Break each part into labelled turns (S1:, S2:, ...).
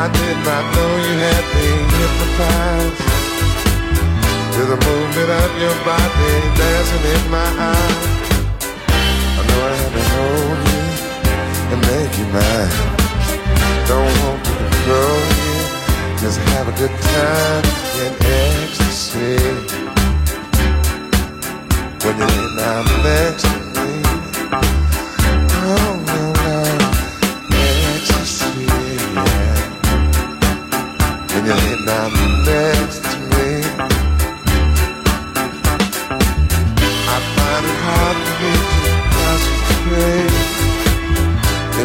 S1: I
S2: did not know you had me hypnotized to the movement of your body dancing in my eyes. I know I had to hold you and make you mine. Don't want to control you, just have a good time in ecstasy. When you lay down next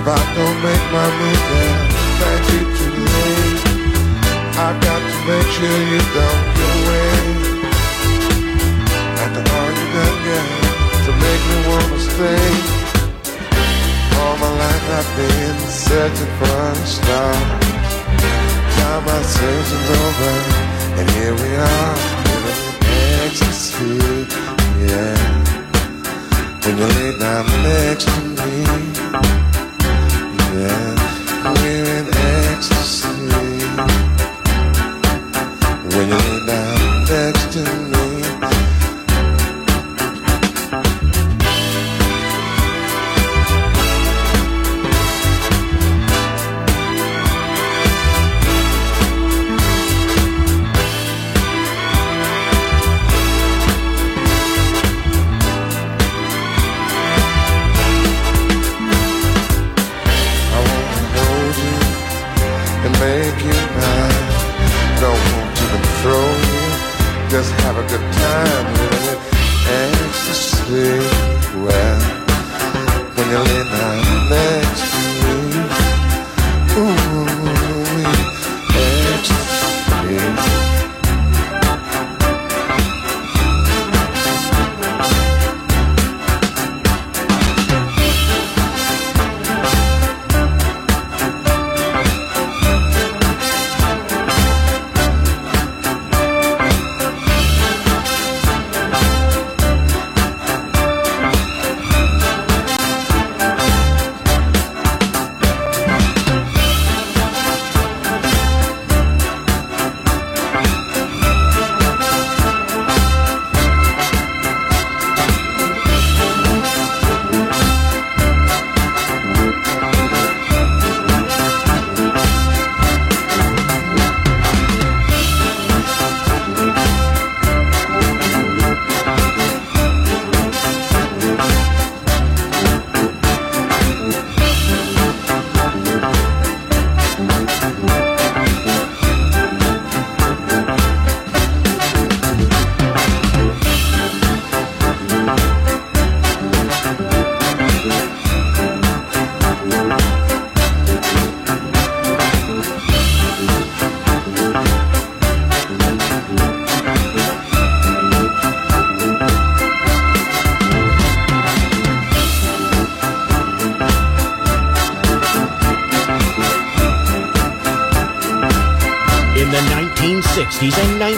S2: if I don't make my move down. Thank you too late. I've got to make sure you don't get away. After all you done, girl, to make me wanna stay. All my life I've been searching for a star. Now my searching's over, and here we are, in ecstasy, yeah. When you lay down next to me, in ecstasy.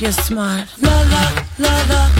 S3: you're smart. La la la la.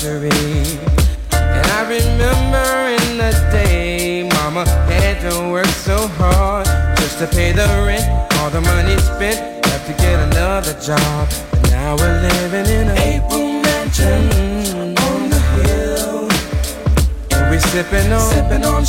S4: luxury. And I remember in the day, Mama had to work so hard just to pay the rent. All the money spent, have to get another job. But now we're living in a April mansion mm-hmm. on the hill, and we're sipping on, sipping on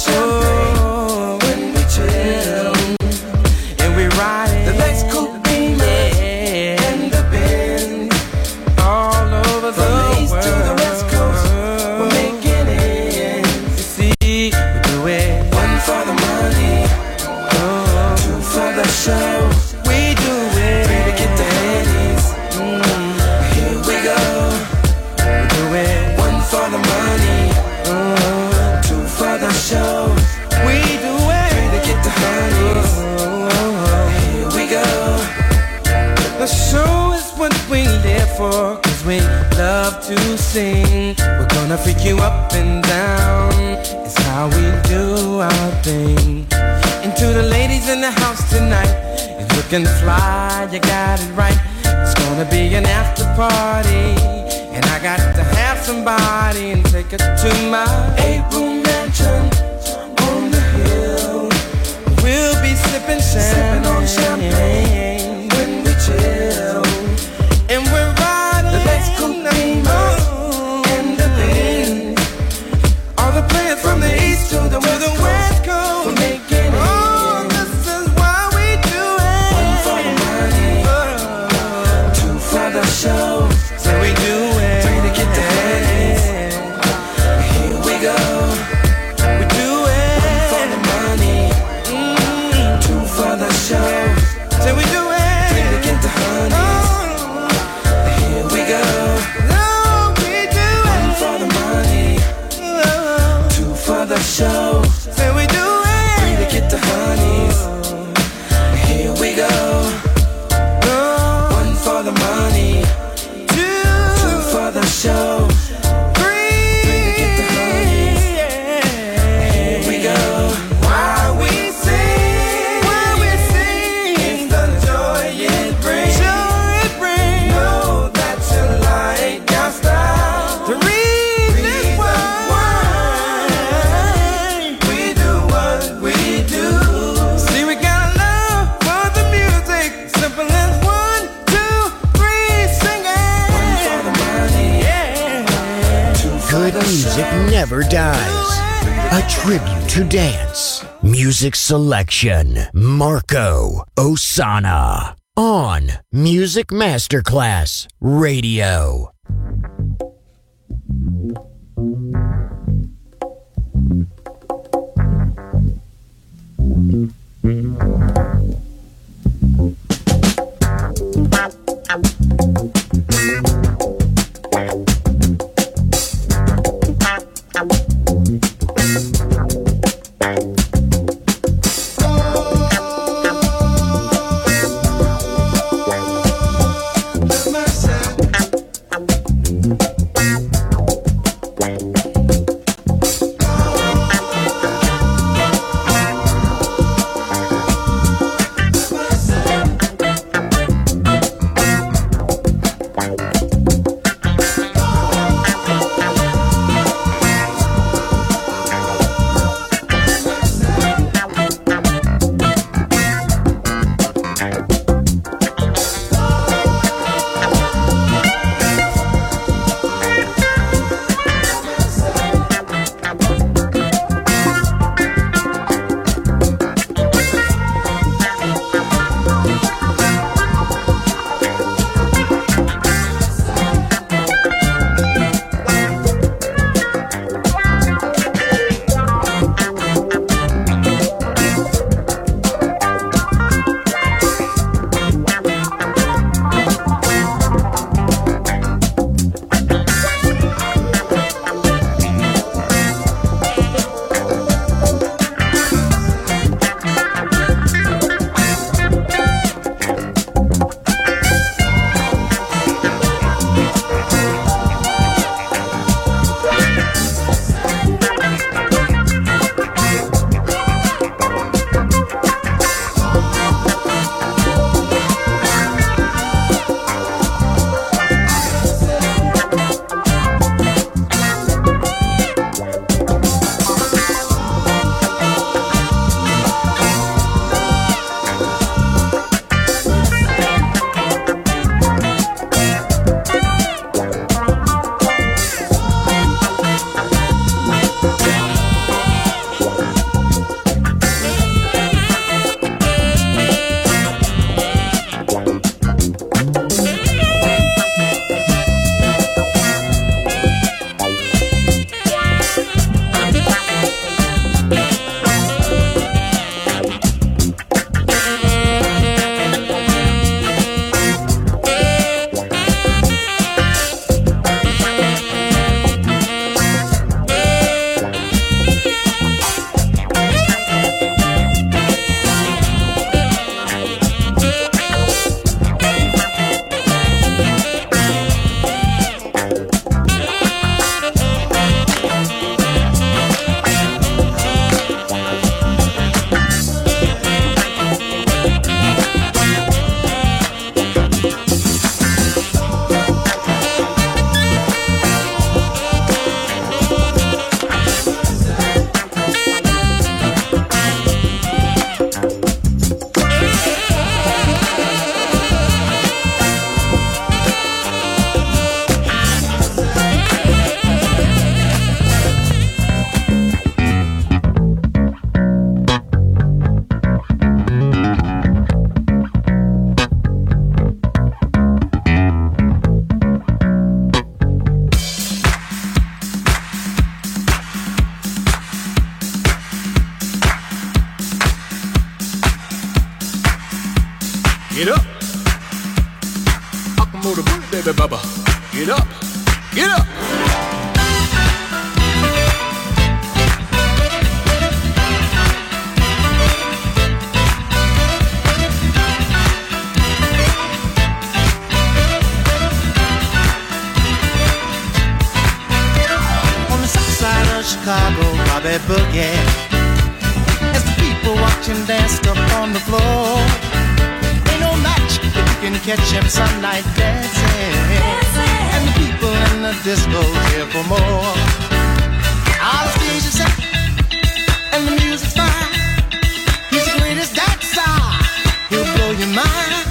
S4: gonna freak you up and down. It's how we do our thing. And to the ladies in the house tonight, you looking fly, you got it right. It's gonna be an after party, and I got to have somebody and take us to my April mansion on the hill. We'll be sipping champagne. Sipping on champagne.
S5: Selection. Marco Ossanna. On Music Masterclass Radio.
S6: On the floor. Ain't no match if you can catch him some night dancing. And the people in the disco here for more. All the stage is set, and the music's fine. He's the greatest dancer. He'll blow your mind.